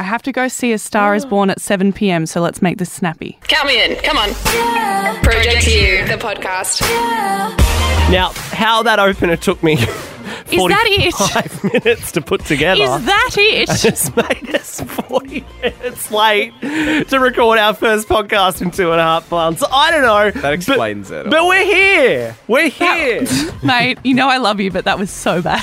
I have to go see A Star is Born at 7 p.m., so let's make this snappy. Count me in. Come on. Project U, the podcast. Now, how that opener took me Is that it? 45 minutes to put together. Is that it? It's made us 40 minutes late to record our first podcast in two and a half months. I don't know. That explains but, it. But we're here. We're here. Mate, you know I love you, but that was so bad.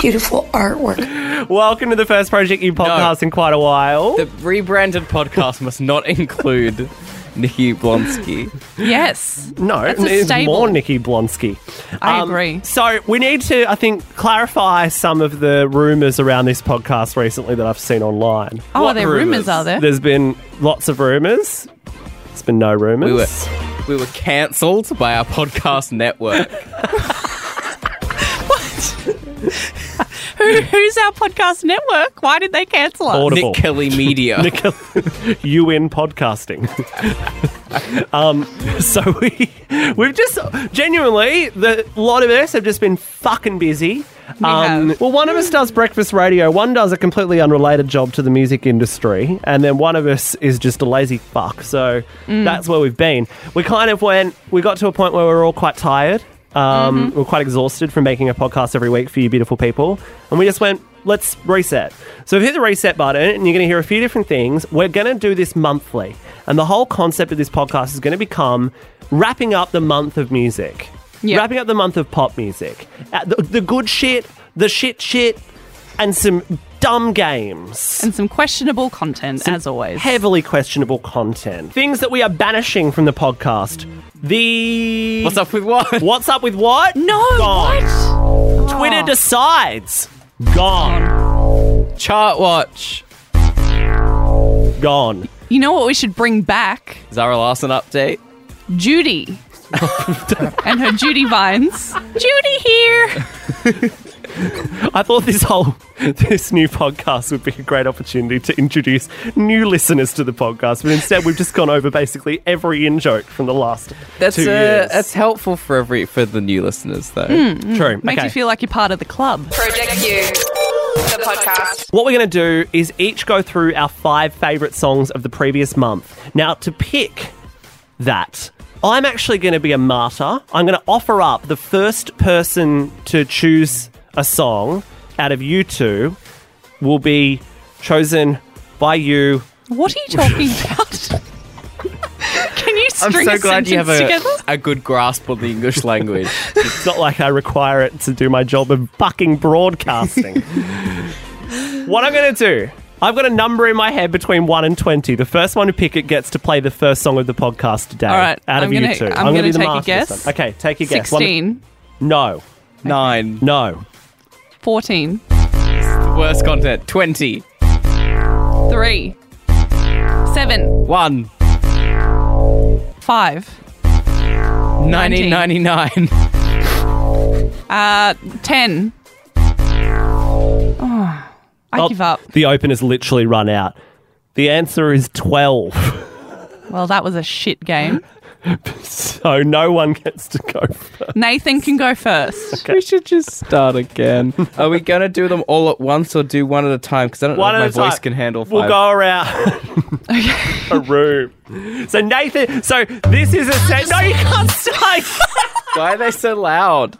Beautiful artwork. Welcome to the first Project U podcast in quite a while. The rebranded podcast must not include Nikki Blonsky. Yes. no, That's a it's more Nikki Blonsky. I Um, agree. So we need to, I think, clarify some of the rumours around this podcast recently that I've seen online. Oh, What are there rumours? rumours, are there? There's been lots of rumours. There's been no rumours. We were we were cancelled by our podcast network. Who, who's our podcast network? Why did they cancel us? Audible. Nick Kelly Media. you UN podcasting. um, so we we've just genuinely the a lot of us have just been fucking busy. Um, have. well, one of us does breakfast radio. One does a completely unrelated job to the music industry, and then one of us is just a lazy fuck. So that's where we've been. We kind of went. We got to a point where we were all quite tired. Um, We're quite exhausted from making a podcast every week for you beautiful people, and we just went. Let's reset. So hit the reset button, and you're going to hear a few different things. We're going to do this monthly, and the whole concept of this podcast is going to become wrapping up the month of music, Yeah. wrapping up the month of pop music, Uh, the, the good shit, the shit shit, and some dumb games. And some questionable content, as always. Heavily questionable content. Things that we are banishing from the podcast. The What's up with what? What's up with what? no, Gone. what? Twitter ah. decides. Gone. Chart watch. Gone. You know what we should bring back? Zara Larsson update. Judy. and her Judy vines. Judy here. I thought this whole this new podcast would be a great opportunity to introduce new listeners to the podcast, but instead we've just gone over basically every in joke from the last That's two uh, years. that's helpful for every for the new listeners though. true. Makes Okay. you feel like you're part of the club. Project You, the podcast. What we're going to do is each go through our five favourite songs of the previous month. Now, to pick that, I'm actually going to be a martyr. I'm going to offer up the first person to choose a song out of you two will be chosen by you. What are you talking about? Can you I'm string so a glad you have a, together? a good grasp of the English language. It's not like I require it to do my job of fucking broadcasting. what I'm going to do. I've got a number in my head between 1 and 20. The first one to pick it gets to play the first song of the podcast today. All right, Out of I'm you gonna- two. I'm gonna gonna be the take a master this guess. one. Okay, take your guess. One- 16, No. Nine. No. 14, Worst content. Twenty. 3, 7, One. 5, 1999. uh, 10. Oh, I Oh, give up. The opener's literally run out. The answer is 12. Well, that was a shit game. so no one gets to go first. Nathan can go first. We should just start again. Are we gonna do them all at once or do one at a time? Because I don't One know at if my voice time. can handle five. We'll go around a room. So Nathan, so this is a se- no, you can't start. Why are they so loud?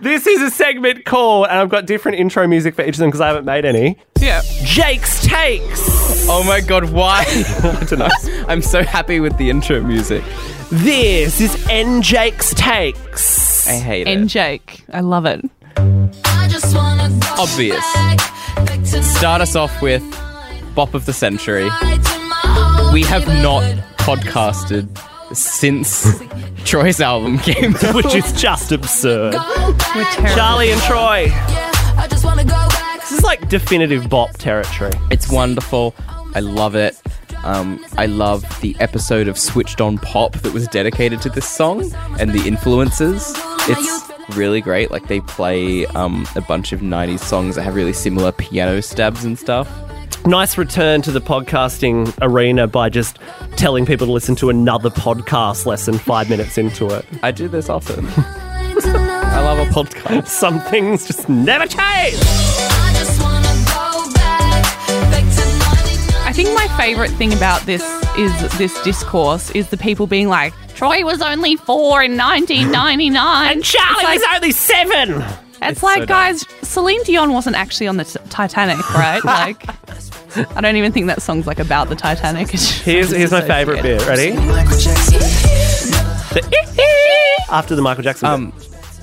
this is a segment called, and I've got different intro music for each of them because I haven't made any. Yeah. Jake's takes. Oh my god, why? I don't know. I'm so happy with the intro music. This is N Jake's takes. I hate And it. Jake. I love it. Obvious. Start us off with Bop of the Century. We have not podcasted since Troye's album came out. which is just absurd. We're terrible. Charli and Troye. This is like definitive bop territory. It's wonderful. I love it. Um, I love the episode of Switched On Pop that was dedicated to this song and the influences. It's really great. Like they play um, a bunch of 90s songs that have really similar piano stabs and stuff. Nice return to the podcasting arena by just telling people to listen to another podcast less than five minutes into it. I do this often. I love a podcast. Some things just never change. Think my favorite thing about this is this discourse is the people being like, Troye was only four in 1999. And Charli like, was only seven. it's so like dumb. guys, Celine Dion wasn't actually on the t- Titanic, right? like, I don't even think that song's like about the Titanic. It's just Here's here's my favorite bit. Ready? The after the Michael Jackson. bit. Um,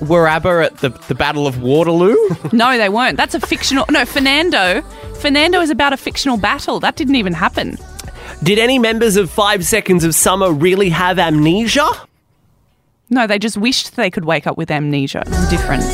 were ABBA at the, the Battle of Waterloo? No, they weren't. That's a fictional. No, Fernando. Fernando is about a fictional battle. That didn't even happen. Did any members of Five Seconds of Summer really have amnesia? No, they just wished they could wake up with amnesia. It's different.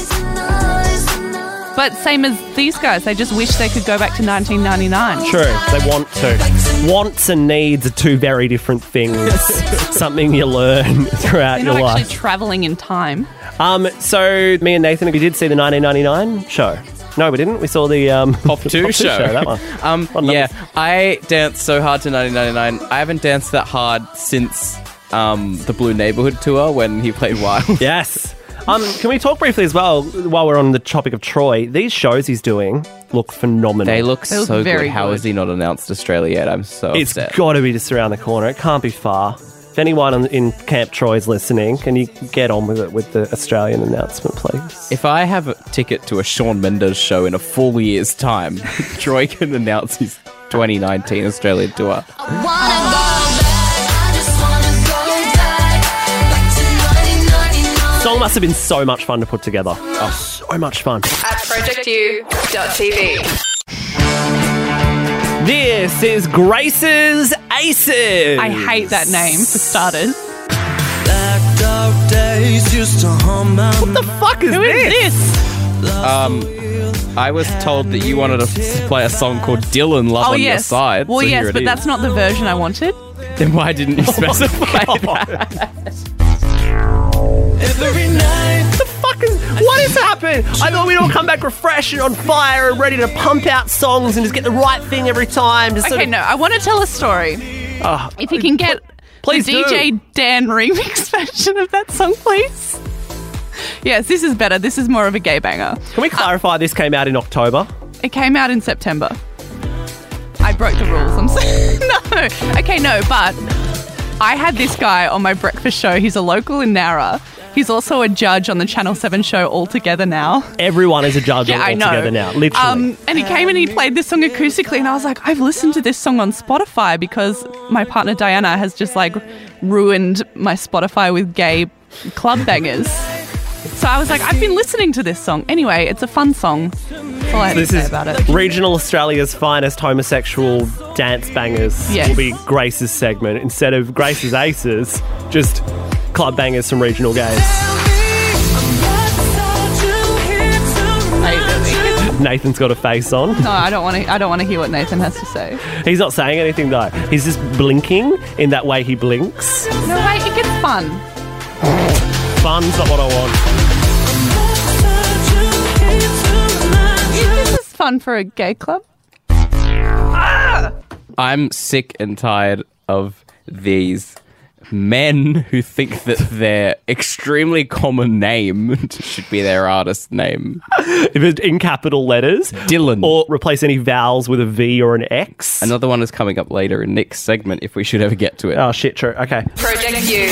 But same as these guys, they just wish they could go back to 1999. True, they want to. Wants and needs are two very different things. Something you learn throughout They're your not life. actually traveling in time. Um, so me and Nathan, we did see the 1999 show. No, we didn't. We saw the um, Pop 2 show. That one. Um, What yeah. I danced so hard to 1999. I haven't danced that hard since um, the Blue Neighborhood tour when he played Wild. Yes. Um, can we talk briefly as well while we're on the topic of Troye? These shows he's doing look phenomenal. They look They look so very good. How has he not announced Australia yet? I'm so It's upset. got to be just around the corner. It can't be far. If anyone in- in Camp Troye's listening, can you get on with it with the Australian announcement, please? If I have a ticket to a Shawn Mendes show in a full year's time, Troye can announce his 2019 Australia tour. Song must have been so much fun to put together. Oh, so much fun. At projectu.tv. This is Grace's Aces. I hate that name for starters. What the fuck is Who this? is this? Um, I was told that you wanted to play a song called Dylan Love Oh on Your. Side. well, so yes, but is. that's not the version I wanted. Then why didn't you specify that? Fuck is what has happened? I thought we'd all come back refreshed and on fire and ready to pump out songs and just get the right thing every time. Sort Okay, of, no, I want to tell a story. Oh, If you can get Please the do. DJ Dan remix version of that song, please. Yes, this is better. This is more of a gay banger. Can we clarify this came out in October? Uh, it came out in September. I broke the rules. I'm sorry. no. Okay, no, but I had this guy on my breakfast show. He's a local in Nara. He's also a judge on the Channel Seven show All Together Now. Everyone is a judge Yeah, I all know. together now, literally. Um, and he came and he played this song acoustically, and I was like, I've listened to this song on Spotify because my partner Diana has just like ruined my Spotify with gay club bangers. So I was like, I've been listening to this song. Anyway, it's a fun song. That's all I had this to say is about it. regional Australia's finest homosexual dance bangers. Yes. Will be Grace's segment instead of Grace's Aces, just club bangers from regional gays. Nathan's got a face on. No, I don't want to. I don't want to hear what Nathan has to say. He's not saying anything though. He's just blinking in that way he blinks. No, wait, it gets fun. Fun's not what I want. Fun for a gay club. Ah! I'm sick and tired of these men who think that their extremely common name should be their artist name. If it's in capital letters, Dylan. or replace any vowels with a V or an X. Another one is coming up later in Nick's segment if we should ever get to it. Oh shit! True. Okay. Project U,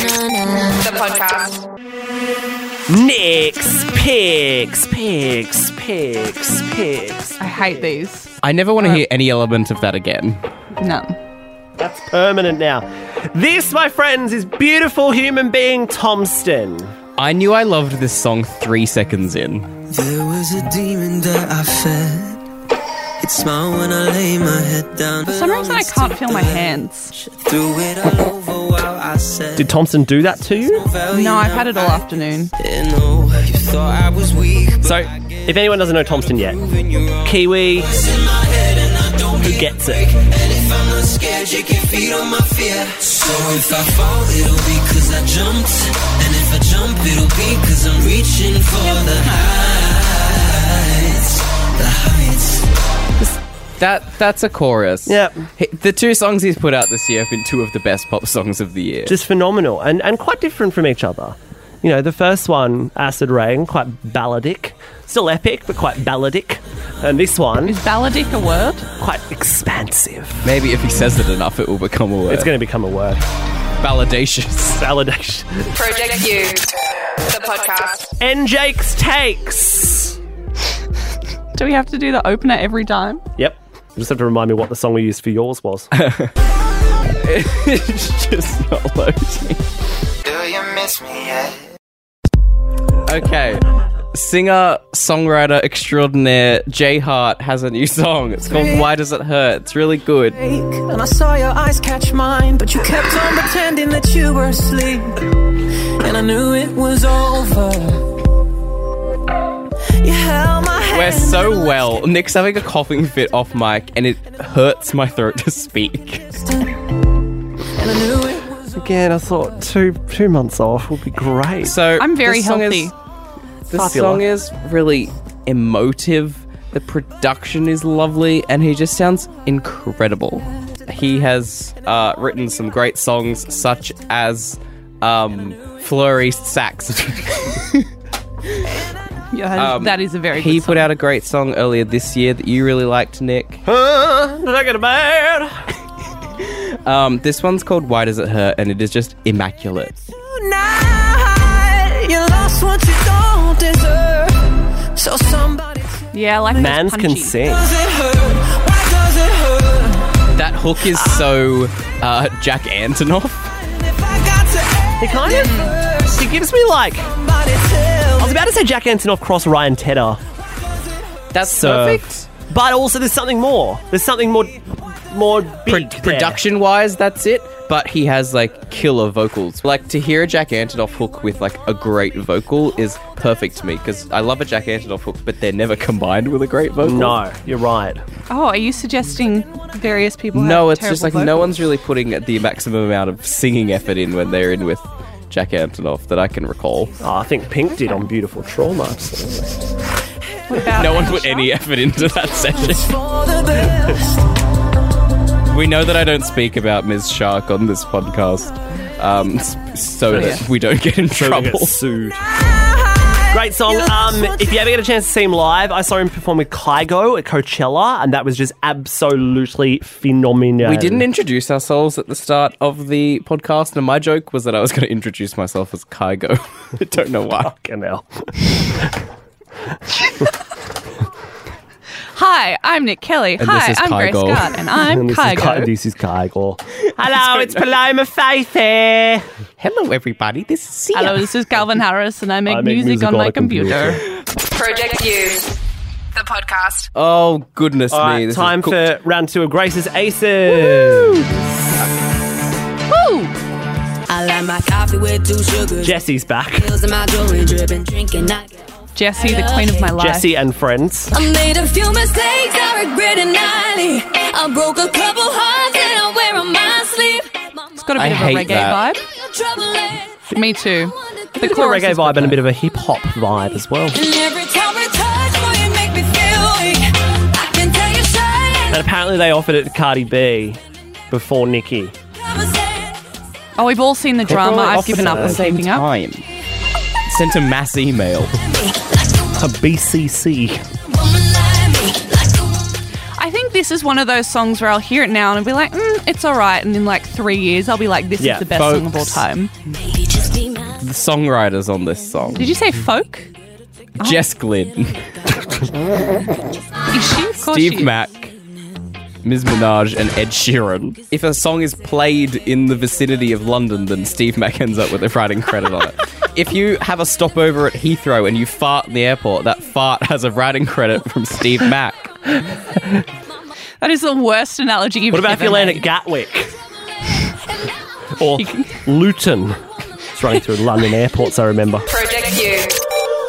the podcast. Nix picks, picks, picks, picks. I hate these. I never want to hear any element of that again. None. That's permanent now. This, my friends, is beautiful human being Thomston. I knew I loved this song three seconds in. There was a demon that I fed. It smiled when I lay my head down. For some reason, I can't feel my hands. Threw it all over while I said. Did Thomston do that to you? No, I've had it all afternoon. You thought I was weak. but So, if anyone doesn't know Thomston yet, when you're wrong, Kiwi, it's in my head and I don't who get gets it? That that's a chorus. Yep. He- The two songs he's put out this year have been two of the best pop songs of the year. Just phenomenal and, and quite different from each other. You know, the first one, Acid Rain, quite balladic. Still epic, but quite balladic. And this one, Is balladic a word? quite expansive. Maybe if he says it enough, it will become a word. It's going to become a word. validatious. Validation. Project U, the podcast. and Jake's takes. Do we have to do the opener every time? Yep. You just have to remind me what the song we used for yours was. it's just not loading. Do you miss me yet? Okay. Singer, songwriter extraordinaire JHart has a new song. It's called Why Does It Hurt? It's really good. And I saw your eyes catch mine, but you kept on pretending that you were asleep. And I knew it was over. We're so well. Nick's having a coughing fit off mic, and it hurts my throat to speak. And I knew it was Again, I thought two two months off would be great. So I'm very this song healthy. Is, this Popular. song is really emotive. The production is lovely, and he just sounds incredible. He has uh, written some great songs, such as um, Flurry Sax. Yeah, Um, that is a very he good put song. out a great song earlier this year that you really liked, Nick. Uh, did I get a bad? Um, this one's called Why Does It Hurt, and it is just immaculate. tonight. You lost what you don't deserve. So somebody Yeah, I like those Mans can punchy. sing. does it hurt? Why does it hurt? That hook is so uh, Jack Antonoff. If I got to He kind of. He gives me like. About to say Jack Antonoff cross Ryan Tedder, That's So- perfect. but also there's something more. There's something more, more Pro- big there. production wise, that's it. But he has like killer vocals. Like to hear a Jack Antonoff hook with like a great vocal is perfect to me because I love a Jack Antonoff hook, but they're never combined with a great vocal. No, you're right. Oh, are you suggesting various people? no, have it's just like terrible no vocals? one's really putting the maximum amount of singing effort in when they're in with Jack Antonoff that I can recall. Oh, I think Pink did on Beautiful Trauma. No one put any effort into that session. for the best. We know that I don't speak about Ms. Shark on this podcast, um, s- so that yeah. we don't get in So we trouble. get sued. Great song. Um, if you ever get a chance to see him live, I saw him perform with Kygo at Coachella, and that was just absolutely phenomenal. We didn't introduce ourselves at the start of the podcast, and my joke was that I was going to introduce myself as Kygo. I don't know why. Fucking hell. Hi, I'm Nick Kelly. And Hi, I'm Grace Scott, and I'm And this, is Ky- this is Kygo. Hello, it's Paloma Faith here. Hello, everybody. This is Sia. Hello, this is Calvin Harris, and I make, I make music, music on, on my computer. computer. Project U, the podcast. Oh goodness All me! right, this time cool. for round two of Grace's Aces. Woo! I like my coffee with two sugars. Jesse's back. Pills in my jewelry dripping, drinking. I, Jessie, the queen of my life. Jesse and friends. I made a few mistakes, I regret it nightly. I broke a couple hearts and I wear on my sleeve. It's got a I bit of a hate reggae that. vibe. Eh? Me too. A The bit of a chorus reggae is vibe and a bit of a hip hop vibe as well. And every time we touch, boy, you make me feel weak. I can tell you shine. And apparently they offered it to Cardi B before Nicki. Oh, we've all seen the drama. I've given up on same keeping up. time. Sent a mass email. A BCC. I think this is one of those songs where I'll hear it now and I'll be like, mm, it's all right. And in like three years, I'll be like, this Yeah, is the best song of all folks. time. The songwriters on this song: Did you say folk? Jess Glynne, Is she? Of course Steve she is. Mack, Ms. Minaj, and Ed Sheeran. If a song is played in the vicinity of London, then Steve Mac ends up with a writing credit on it. If you have a stopover at Heathrow and you fart in the airport, that fart has a writing credit from Steve Mac. That is the worst analogy you've What about if ever you land at Gatwick? or Luton? It's running through London airports, I remember. Project U,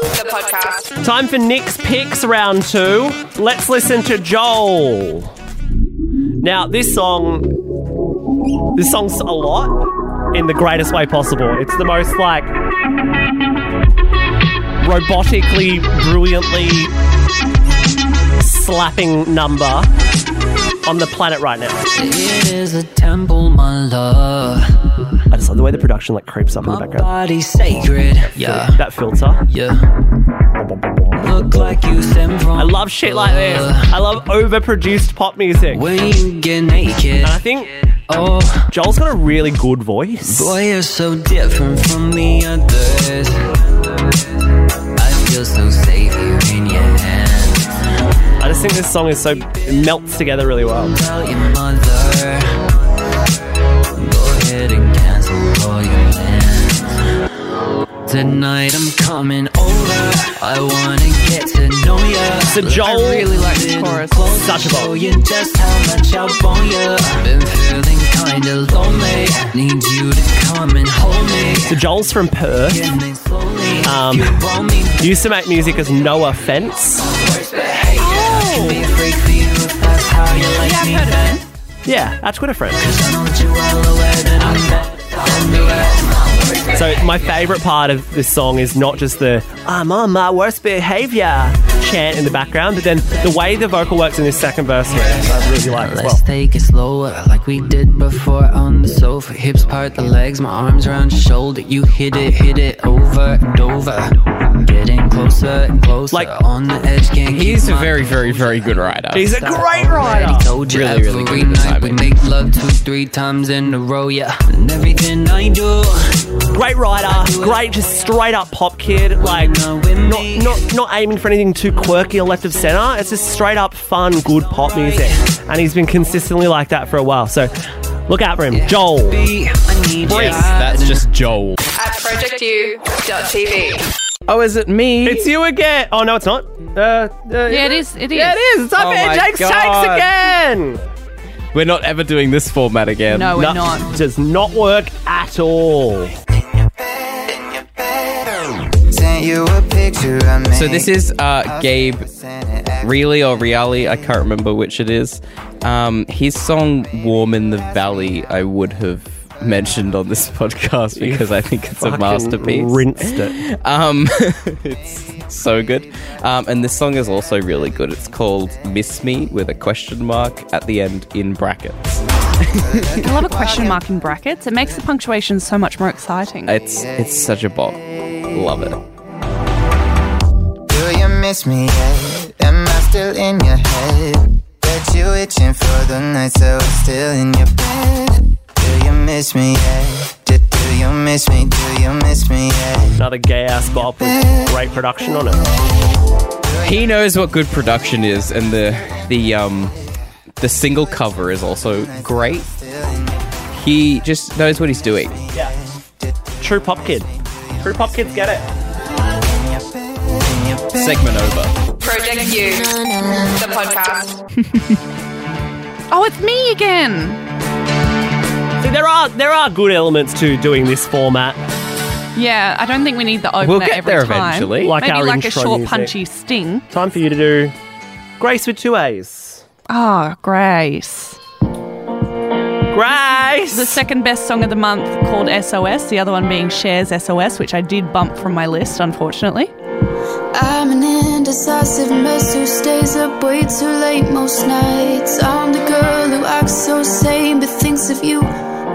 the podcast. Time for Nick's picks round two. Let's listen to Joel. Now, this song, this song's a lot in the greatest way possible. It's the most like robotically, brilliantly slapping number on the planet right now. It is a temple, my love. I just love the way the production like creeps up in the My background. body's sacred. Yeah, That filter. yeah. Look like you sent from I love shit like this. I love overproduced pop music. When you get naked. And I think Oh, Joel's got a really good voice. boy, you're so different from the others. I feel so safe here in your hands. I just think this song is so it melts together really well. Tell your mother. Go ahead and cancel all your plans. Tonight I'm coming over. I wanna get to know ya. So Joel, I really like the chorus. Such a Show bop. you just how much I want ya. Been feeling kinda lonely. Need you to come and hold me. So Joel's from Perth. Get me slowly. Um, you want me Used to make music as No Offense. to be a freak for you if that's how you Yeah, I've me. heard of it. Yeah, our Twitter friend. I know that you're well aware that I'm bad. Don't do it. So my favourite part of this song is not just the "I'm on my worst behaviour" chant in the background, but then the way the vocal works in this second verse I really like as Let's take it slower, like we did before on the sofa. Hips part the legs, my arms around your shoulder. You hit it, hit it over and over. Getting closer and closer. Like- on the edge, can't He's a very, very, very good writer. He's a great Already writer. told you Really, really every good night we make love two, three times in a row, yeah. And everything I do, Great writer, great, just straight up pop kid. Like not not not not aiming for anything too quirky or left of center. It's just straight up fun, good pop music, and he's been consistently like that for a while. So look out for him, Joel. Be, I need Yes, that's just Joel. At projectu.tv. Oh, is it me? It's you again. Oh no, it's not. Uh, uh, Yeah, it is. It is. Yeah, it is. It's up Oh here, my Jake's takes again. We're not ever doing this format again. No, we're No, not. Does not work at all. Sent you a picture So this is uh, Gabe Really or Reali, I can't remember which it is. Um, his song "Warm in the Valley" I would have mentioned on this podcast because I think it's a masterpiece. Rinsed it. Um, it's so good. Um, and this song is also really good. It's called "Miss Me" with a question mark at the end in brackets. I love a question mark in brackets. It makes the punctuation so much more exciting. It's it's such a bop. Love it. Do you miss me yet? Am I still in your head? Bet you itching for the nights I was still in your bed. Do you miss me yet? Do, do you miss me? Do you miss me yet? Another gay ass bop with great production on it. He knows what good production is, and the the um the single cover is also great. He just knows what he's doing. Yeah, True pop kid. True pop kids get it. Segment over. Project U, the podcast. oh, it's me again. See, there are there are good elements to doing this format. Yeah, I don't think we need the opener We'll get every there time. eventually. Like Maybe our like a intro short, music. punchy sting. Time for you to do Grace with two A's. Oh, Grace. Grace. The second best song of the month called SOS, the other one being Cher's SOS, which I did bump from my list, unfortunately. I'm an indecisive mess who stays up way too late most nights. I'm the girl who acts so sane but thinks of you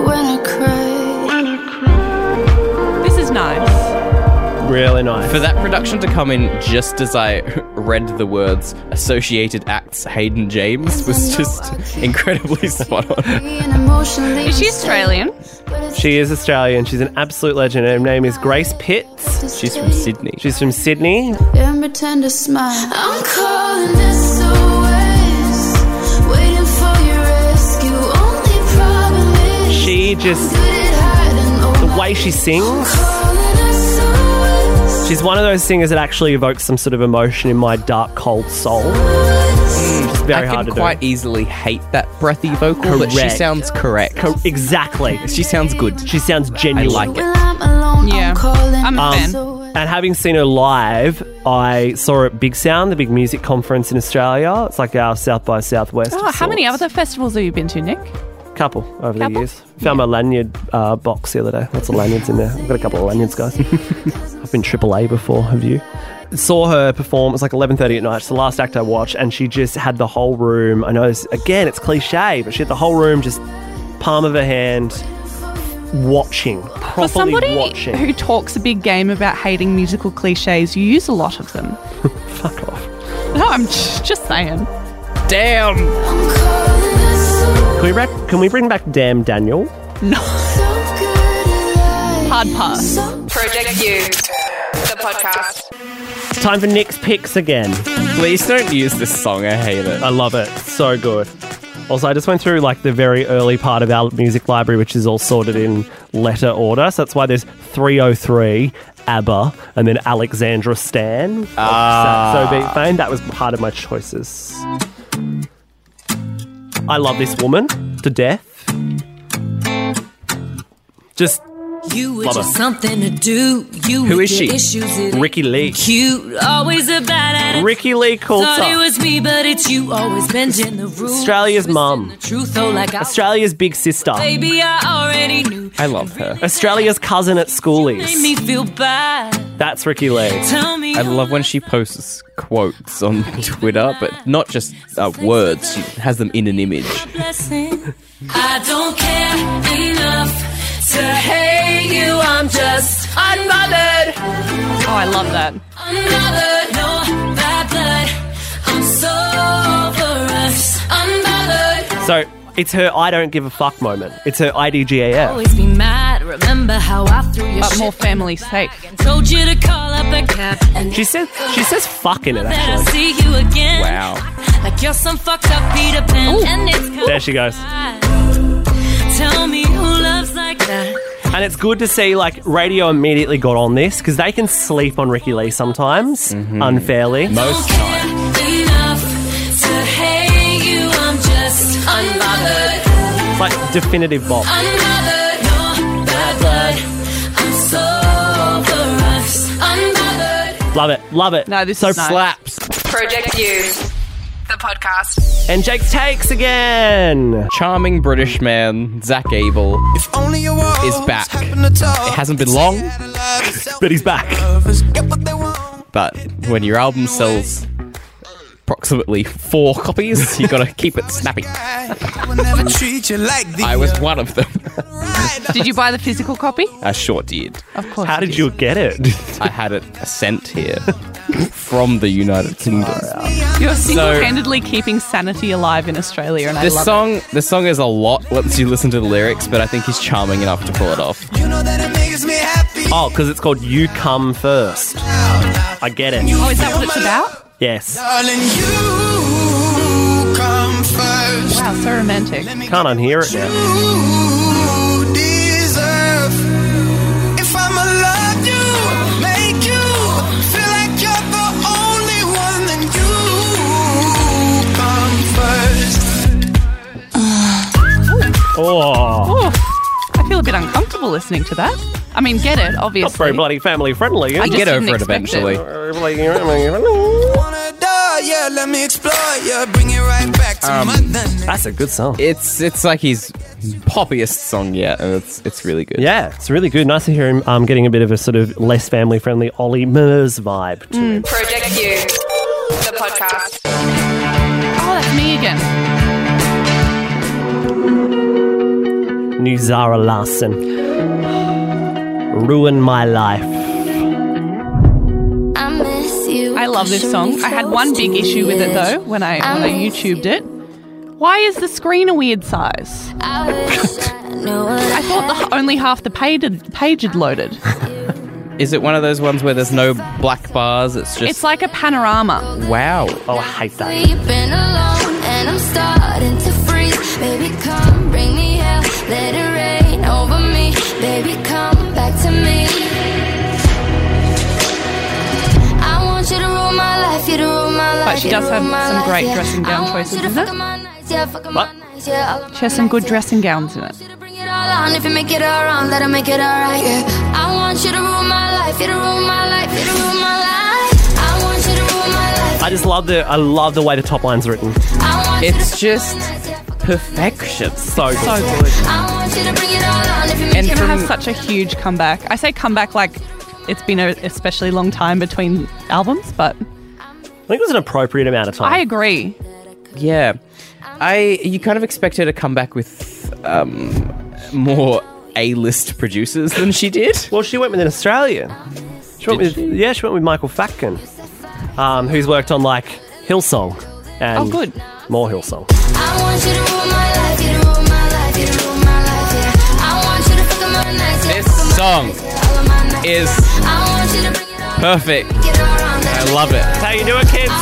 when I cry. This is nice. really nice. For that production to come in just as I read the words associated acts Hayden James was just incredibly spot on. Being Is she Australian? She is Australian. She's an absolute legend. Her name is Grace Pitts. She's from Sydney. She's from Sydney. Is just good at hiding. the way she sings. She's one of those singers that actually evokes some sort of emotion in my dark, cold soul. Mm. It's very I hard can to quite do. easily hate that breathy vocal, but she Correct. sounds correct. Co- exactly. She sounds good. She sounds genuine. I like it. When I'm alone, Yeah. I'm calling a um, fan. And having seen her live, I saw her at Big Sound, the big music conference in Australia. It's like our South by Southwest. Oh, of how many sorts. other festivals have you been to, Nick? Couple over the years. Found my lanyard uh, box the other day. Lots of lanyards in there. I've got a couple of lanyards, guys. I've been AAA before. Have you? Saw her perform. It was like 11:30 at night. It's the last act I watched, and she just had the whole room. I know this, again, it's cliche, but she had the whole room just palm of her hand, watching, For properly somebody watching. who talks a big game about hating musical cliches, you use a lot of them. Fuck off. No, I'm just saying. Damn. Can we, rec- can we bring back Damn Daniel? No. Hard pass. Project U, the podcast. Time for Nick's picks again. Please don't use this song. I hate it. I love it. So good. Also, I just went through like the very early part of our music library, which is all sorted in letter order. So that's why there's 303 ABBA and then Alexandra Stan. Ah. So beat fame. That was part of my choices. I love this woman to death. Just You were Love just her. something to do. You Who with is your she? Issues, Ricky ain't Lee. Cute, always a bad attitude. Ricki-Lee Thought it was me, but it's you. Always bending the rules. Australia's twisting mum. Oh, like Australia's big sister. baby, I already knew. I love her. Australia's cousin at Made schoolies. me feel bad. That's Ricki-Lee. Tell me. I love when she posts quotes on Twitter, but not just uh, words. She has them in an image. I don't care enough to hate you. I'm just unbothered. Oh, I love that. Unbothered, no bad blood. I'm so over us. Unbothered. So it's her I don't give a fuck moment. It's her IDGAF. Always be mad. Remember how I threw your But more family safe. told you to call up a cab. And She says she says fuck in it that I actually. see you again. Wow. Like you're some fucked up Peter Pan. And it's There she goes. Tell me And it's good to see like radio immediately got on this because they can sleep on Ricki-Lee sometimes mm-hmm. unfairly. Most Don't time. care enough to hate you. I'm just unbothered. It's like definitive bop. Unbothered, no bad blood. I'm so over us. Unbothered. Love it, love it. No, this so is nice. slaps. Project U, the podcast. And Jake's takes again. Charming British man Zak Abel If only is back. talk. It hasn't been long, But he's back. Get what they want. but when your album sells approximately four copies, you gotta keep it snappy. I would never treat you like the I was one of them. Did you buy the physical copy? I sure did. Of course. How did you get it? I had it sent here from the United Kingdom. You're single-handedly keeping sanity alive in Australia, and I This love song, this song is a lot once you listen to the lyrics, but I think he's charming enough to pull it off. You know that it makes me happy. Oh, because it's called You Come First. I get it. it. Oh, is that what it's about? Yes. Darling, you come first. Wow, so romantic. Can't unhear it now. You deserve. If I'ma love you, make you feel like you're the only one, then you come first. Oh, I feel a bit uncomfortable listening to that. I mean, get it, obviously. not eh? very bloody family friendly. I just Get didn't over it eventually. Wanna die, yeah, let me explore, yeah, bring it right back to Um, my. That's a good song. It's it's like his poppiest song yet, and it's it's really good. Yeah, it's really good. Nice to hear him um, getting a bit of a sort of less family friendly Ollie Murs vibe to him. Project U, the podcast. Oh, that's me again. New Zara Larsson. Ruin my life. Love this song. I had one big issue with it though when I when I YouTubed it. Why is the screen a weird size? I thought the, only half the page had, page had loaded. Is it one of those ones where there's no black bars? It's just It's like a panorama. wow. Oh, I hate that. Sleeping alone and I'm starting to freeze. Baby, come bring me hell. Let it But she does have some great dressing gown choices, you to isn't it? my nights, yeah, fuck my What? nights, yeah, all of She has some good dressing gowns in it. yeah. Bring it all on if you make it all wrong, let her make it all right, yeah. I want you to rule my life, you to rule my life, you to rule my life. I want you to rule my life. I just love the I love the way the top line's written. I want you to It's just my nights, yeah, fuck perfection. So good. So good. I want you to bring it on if you And It's from gonna have such a huge comeback. I say comeback like it's been a especially long time between albums, but I think it was an appropriate amount of time. I agree. Yeah, I you kind of expect her to come back with um, more A-list producers than she did. Well, she went with an Australian. She went with, Yeah, she went with Michael Fatkin, um, who's worked on like Hillsong and oh, good. more Hillsong. This song is perfect. I love it. That's how you do it, kids.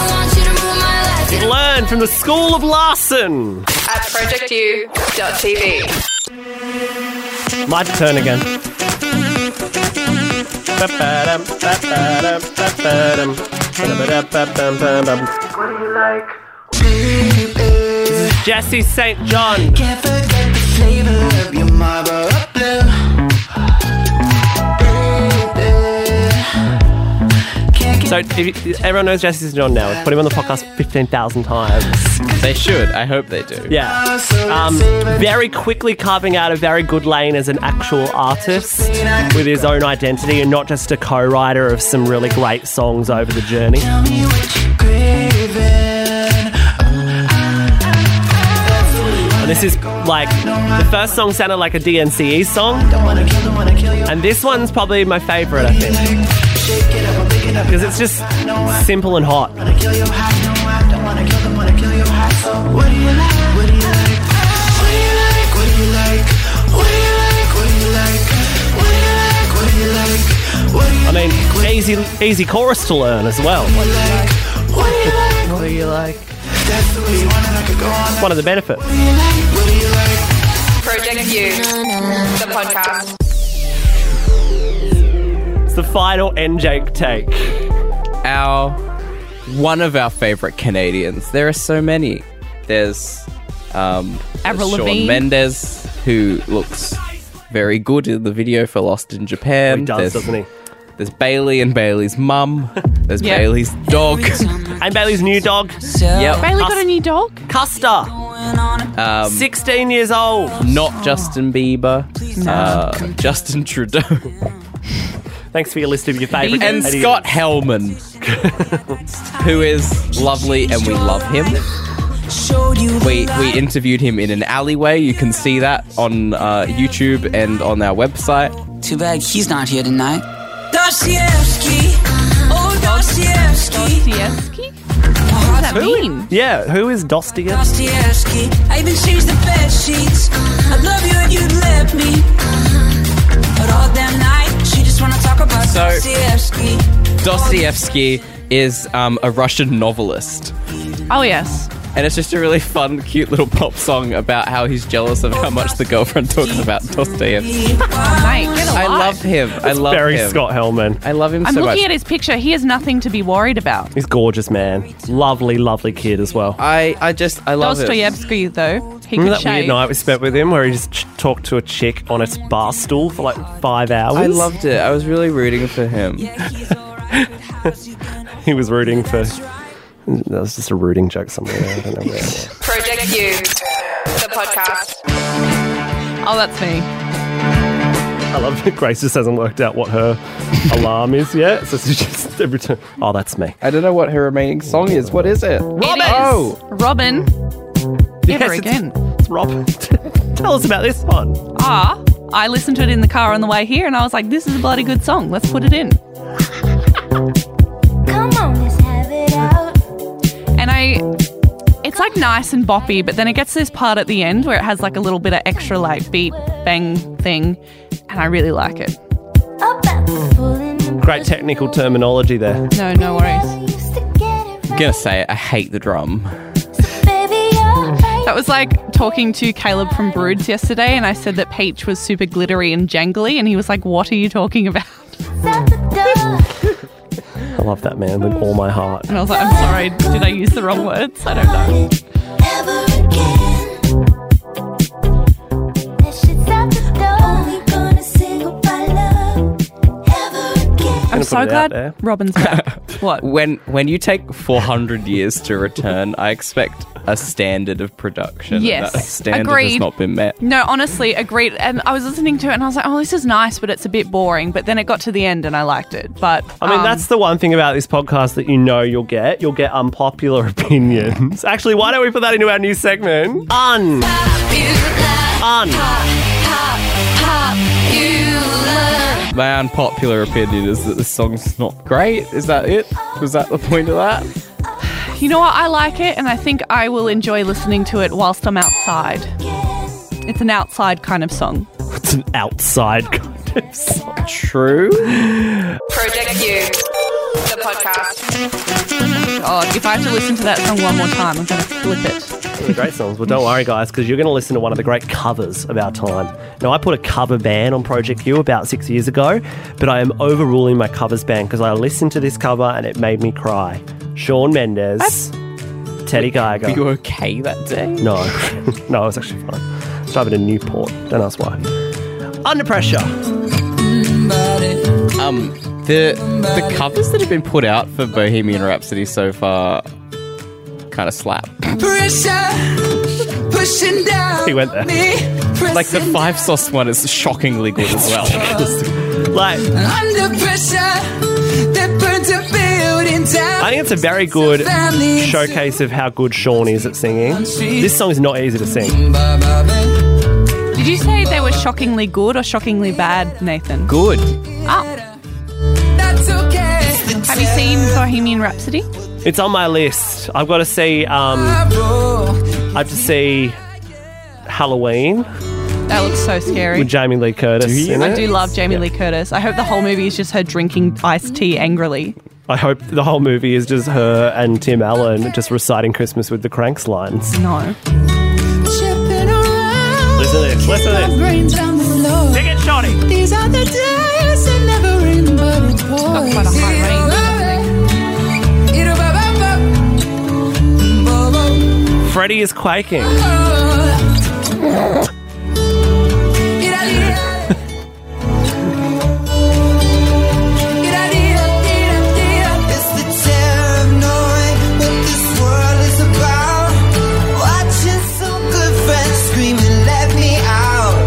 Learn from the School of Larsson at projectu.tv. My turn again. This is Jesse St. John. So if everyone knows Jesse St. John now. Put him on the podcast 15,000 times. They should. I hope they do. Yeah. Um, very quickly carving out a very good lane as an actual artist with his own identity and not just a co-writer of some really great songs over the journey. Tell me what you're craving. And this is like the first song sounded like a DNCE song, Don't wanna kill, don't wanna kill you. and this one's probably my favorite. I think because it's just simple and hot. I mean, easy, easy chorus to learn as well. What do you like? One of the benefits. Project U, the podcast. It's the final NJake take. Our one of our favorite Canadians. There are so many. There's um, there's Shawn Mendes, who looks very good in the video for Lost in Japan. He does, there's, doesn't he? There's Bailey and Bailey's mum. There's Yeah. Bailey's dog. And Bailey's new dog, yep. Bailey got a new dog. Custer, Um, 16 years old. not Justin Bieber. Uh, Justin Trudeau. Thanks for your list of your favourite. and Canadians. Scott Helman, who is lovely and we love him. We we interviewed him in an alleyway. You can see that on uh, YouTube and on our website. Too bad he's not here tonight. Dostoevsky, oh Dostoevsky, Dostoevsky? What does that mean? Yeah, who is Dostoevsky? Dostoevsky. I even changed the bed sheets. I'd love you if you'd let me. But all damn night, she just wanna talk about So- Dostoevsky. Dostoevsky is um, a Russian novelist. Oh yes. And it's just a really fun, cute little pop song about how he's jealous of how much the girlfriend talks about Dostoevsky. Mate, get a I life. love him. I love Very him. Scott Helman. I love him I'm so looking much. at his picture. He has nothing to be worried about. He's gorgeous, man. Lovely, lovely kid as well. I, I just I love him. Dostoevsky, though, he Remember could that weird shave. night we spent with him where he just ch- talked to a chick on a bar stool for like five hours? I loved it. I was really rooting for him. He was rooting for. That was just a rooting joke somewhere. I don't know where. Project U, the podcast. Oh, that's me. I love that Grace just hasn't worked out what her alarm is yet. So she's just every time. Oh, that's me. I don't know what her remaining song is. What is it? Robyn. Oh, Robyn. Yes, Ever it's- again. It's Rob. Tell us about this one. Ah, I listened to it in the car on the way here, and I was like, "This is a bloody good song. Let's put it in." Come on, let's have it out. And I, it's like nice and boppy, but then it gets to this part at the end where it has like a little bit of extra like beat bang thing, and I really like it. About the pull in the Great technical terminology there. No, no worries. used to get it I'm gonna say it. I hate the drum. Baby. That was like talking to Caleb from Broods yesterday, and I said that Peach was super glittery and jangly, and he was like, "What are you talking about?" Out the door. I love that man with all my heart. And I was like, "I'm sorry, did I use the wrong words? I don't know." I'm so put out glad. Robyn's back. what? When when you take 400 years to return, I expect a standard of production. Yes, that standard agreed. has not been met. No, honestly, agreed. And I was listening to it and I was like, oh, this is nice, but it's a bit boring. But then it got to the end and I liked it. But I mean, um, that's the one thing about this podcast that you know you'll get. You'll get unpopular opinions. Actually, why don't we put that into our new segment? Un. Un. My unpopular opinion is that this song's not great. Is that it? Was that the point of that? You know what? I like it and I think I will enjoy listening to it whilst I'm outside. It's an outside kind of song. It's an outside kind of song. True. Project U, the podcast. God, if I have to listen to that song one more time, I'm going to flip it. They're great songs. Well, don't worry, guys, because you're going to listen to one of the great covers of our time. Now, I put a cover ban on Project U about six years ago, but I am overruling my covers ban because I listened to this cover and it made me cry. Shawn Mendes, Teddy Geiger. Were you okay that day? No, no, it was actually fine. I was driving to Newport. Don't ask why. Under pressure. Um, the the covers that have been put out for Bohemian Rhapsody so far kind of slap. Pressure pushing down. He went there. Me, Like the five sauce one is shockingly good as well. Like, under pressure that burns a building down. I think it's a very good showcase of how good Shawn is at singing. This song is not easy to sing. Did you say they were shockingly good or shockingly bad, Nathan? Good. Oh, That's okay. have you seen Bohemian Rhapsody? It's on my list. I've got to see. Um, I have to see Halloween That looks so scary. with Jamie Lee Curtis in I it. do love Jamie Lee Curtis. I hope the whole movie is just her drinking iced tea angrily. I hope the whole movie is just her and Tim Allen just reciting Christmas with the Cranks lines. No. Listen to this. Listen to this. brains on the floor. Dig it, Shotty. These are the days let me out.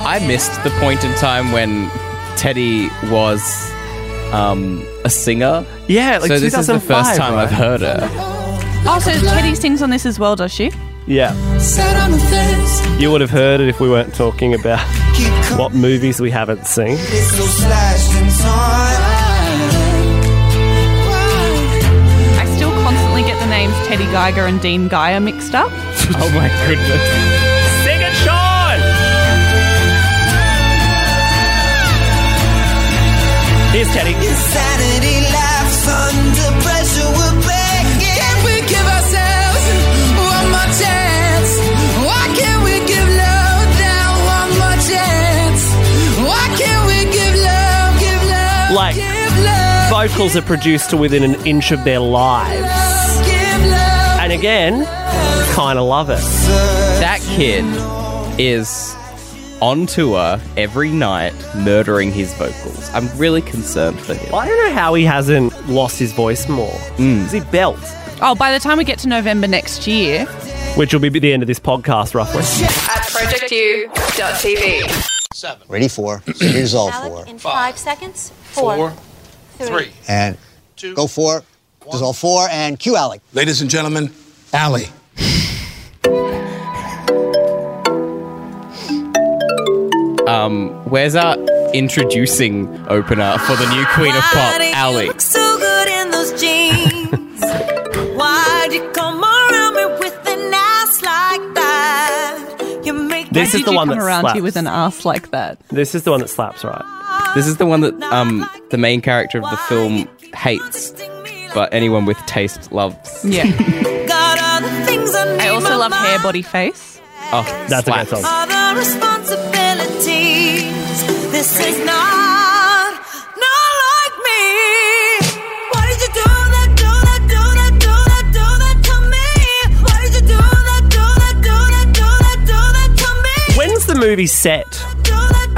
I missed the point in time when Teddy was um, a singer. Yeah, like so this is the first time I've heard her. Oh, so Teddy sings on this as well, does she? Yeah. Sat on the fence. You would have heard it if we weren't talking about what movies we haven't seen. It's so slashed and torn. I still constantly get the names Teddy Geiger and Dean Geyer mixed up. Oh my goodness. Sing it, Shawn! Here's Teddy. Insanity vocals are produced to within an inch of their lives. And again, kind of love it. That kid is on tour every night murdering his vocals. I'm really concerned for him. I don't know how he hasn't lost his voice more. Mm. Does he belt? Oh, by the time we get to November next year, Which will be the end of this podcast, roughly. At projectu.tv. Ready for, resolve for, in five seconds. Four, three. and two, go for, dissolve four, and cue Alec. Ladies and gentlemen, Ally. Um, where's our introducing opener for the new Queen of Pop, Ally? so good in those jeans. Why'd you come around me with an ass like that? You make This why is the one come that around slaps. here with an ass like that? This is the one that slaps, right? This is the one that um the main character of the film hates, but anyone with taste loves. Yeah. got all the things I also love hair, body, face. Oh, That's a great slaps. song. All the responsibilities. This is not, not like me. Why did you do that, do that, do that, do that, do that to me? Why did you do that, do that, do that, do that, do that to me? When's the movie set?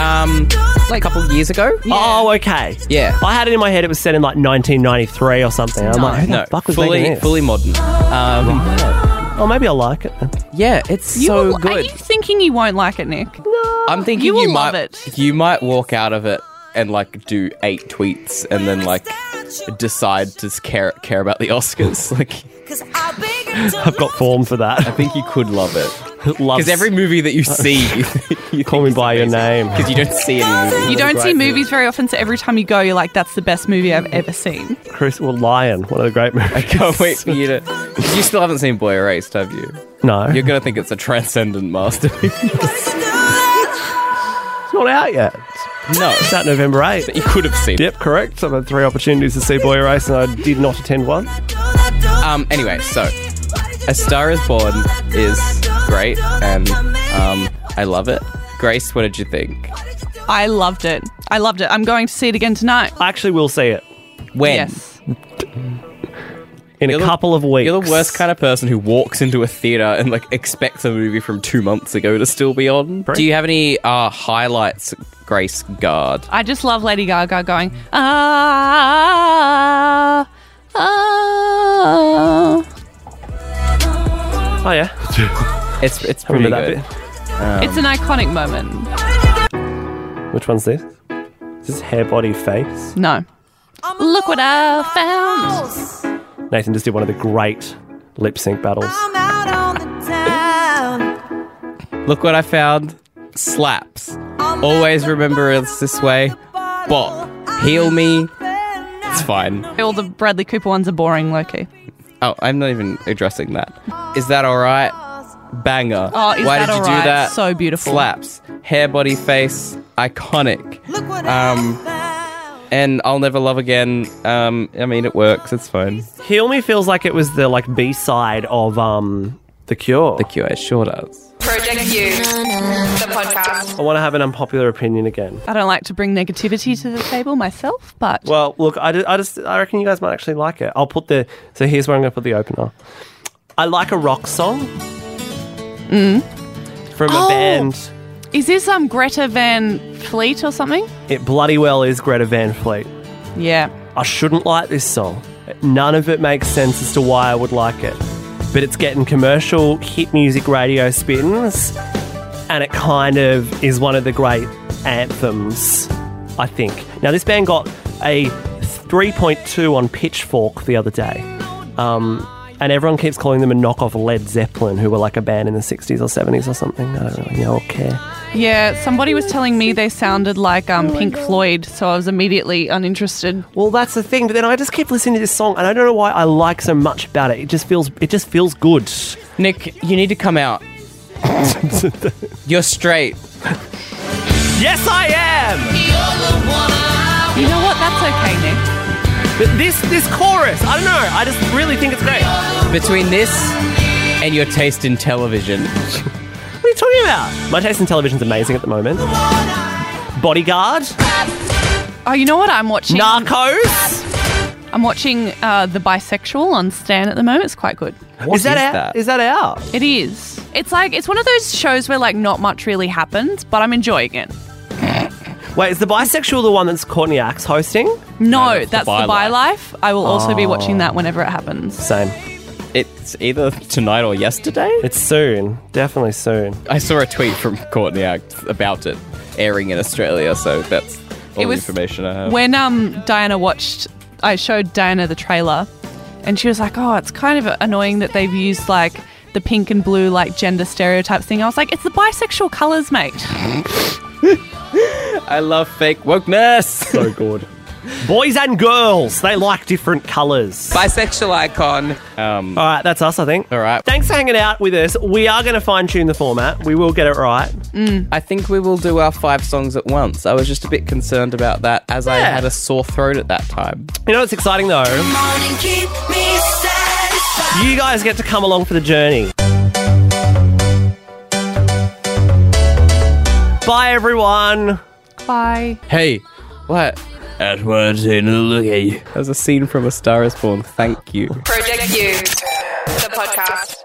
Um, do that, like a couple of years ago. Oh, okay. Yeah. I had it in my head it was set in like 1993 or something. I'm like, who the no, fuck was fully making this? fully modern. Um, Oh, maybe I like it. yeah, it's You so will- Are good. you thinking you won't like it, Nick? No, I'm thinking You you, will love might it. you might walk out of it and like do eight tweets and then like decide to care care about the Oscars. Like I've got form for that. I think you could love it Loves because every movie that you see, you, you Call me by your name. because you don't see any movies. You don't see great movies very often, so every time you go, you're like, "That's the best movie I've ever seen." Chris, well, Lion, one of the great movies. I can't wait for you to. 'cause You still haven't seen Boy Erased, have you? No, You're gonna think it's a transcendent masterpiece. it's not out yet. no, It's out November 8th. but you could have seen. it. Yep, correct. I've had three opportunities to see Boy Erased and I did not attend one. Um. Anyway, so A Star Is Born is great, and um, I love it. Grace, what did you think? I loved it. I loved it. I'm going to see it again tonight. I actually will see it When Yes. in You're a the- couple of weeks. You're the worst kind of person who walks into a theater and like expects a movie from two months ago to still be on. Do you have any uh, highlights, Grace Guard? I just love Lady Gaga going, ah, ah. Oh, yeah. It's it's pretty Remember that good. bit? it's an um, iconic moment. Which one's this? Is this hair, body, face? No. Look what I found. Nathan just did one of the great lip sync battles. Look what I found. Slaps. Always remember it's this way. Bop. Heal me. It's fine. All the Bradley Cooper ones are boring, Loki. Oh, I'm not even addressing that. Is that alright? Banger. Oh, is Why that did you do that? So beautiful. Slaps. Hair, body, face. Iconic. Look what Um, and I'll never love again. Um, I mean, it works. It's fine. Heal Me feels like it was the like B side of um The Cure. The Cure it sure does. Project U, the podcast. I want to have an unpopular opinion again. I don't like to bring negativity to the table myself, but Well, look, I, ju- I just I reckon you guys might actually like it. I'll put the so here's where I'm going to put the opener. I like a rock song. From Oh. a band. is this um Greta Van Fleet or something? It bloody well is Greta Van Fleet. Yeah. I shouldn't like this song. None of it makes sense as to why I would like it. But it's getting commercial hit music radio spins, and it kind of is one of the great anthems, I think. Now, this band got a 3.2 on Pitchfork the other day. Um, and everyone keeps calling them a knockoff Led Zeppelin, who were like a band in the 60s or 70s or something. I don't really know or care. Yeah, somebody was telling me they sounded like um, Pink Floyd, so I was immediately uninterested. Well, that's the thing. But then I just keep listening to this song, and I don't know why I like so much about it. It just feels, it just feels good. Nick, you need to come out. You're straight. Yes, I am. You know what? That's okay, Nick. But this, this chorus, I don't know. I just really think it's great. What Between this and your taste in television, What are you talking about? My taste in television's amazing at the moment. Bodyguard, Oh, you know what? I'm watching. Narcos. I'm watching uh, the Bisexual on Stan at the moment. It's quite good. What is that is out? that? Is that out? It is. It's like it's one of those shows where like not much really happens, but I'm enjoying it. Wait, is the bisexual the one that's Courtney Act hosting? No, that's the that's the Bi Bi Life. Life. I will also be watching that whenever it happens. Same. it's either tonight or yesterday. It's soon. Definitely soon. I saw a tweet from Courtney Act about it airing in Australia, so that's all It the was information I have. When um Diana watched, I showed Diana the trailer, and she was like, "Oh, it's kind of annoying that they've used like the pink and blue like gender stereotypes thing." I was like, "It's the bisexual colors, mate." I love fake wokeness. So good. Boys and girls, they like different colours. Bisexual icon. Um, All right, that's us, I think. all right. Thanks for hanging out with us. We are going to fine tune the format. We will get it right. I think we will do our five songs at once. I was just a bit concerned about that as I had a sore throat at that time. You know what's exciting though? You guys get to come along for the journey. Bye, everyone. Bye. Hey, what? At once in a look at you. There's a scene from A Star is Born. Thank you. Project U, the podcast.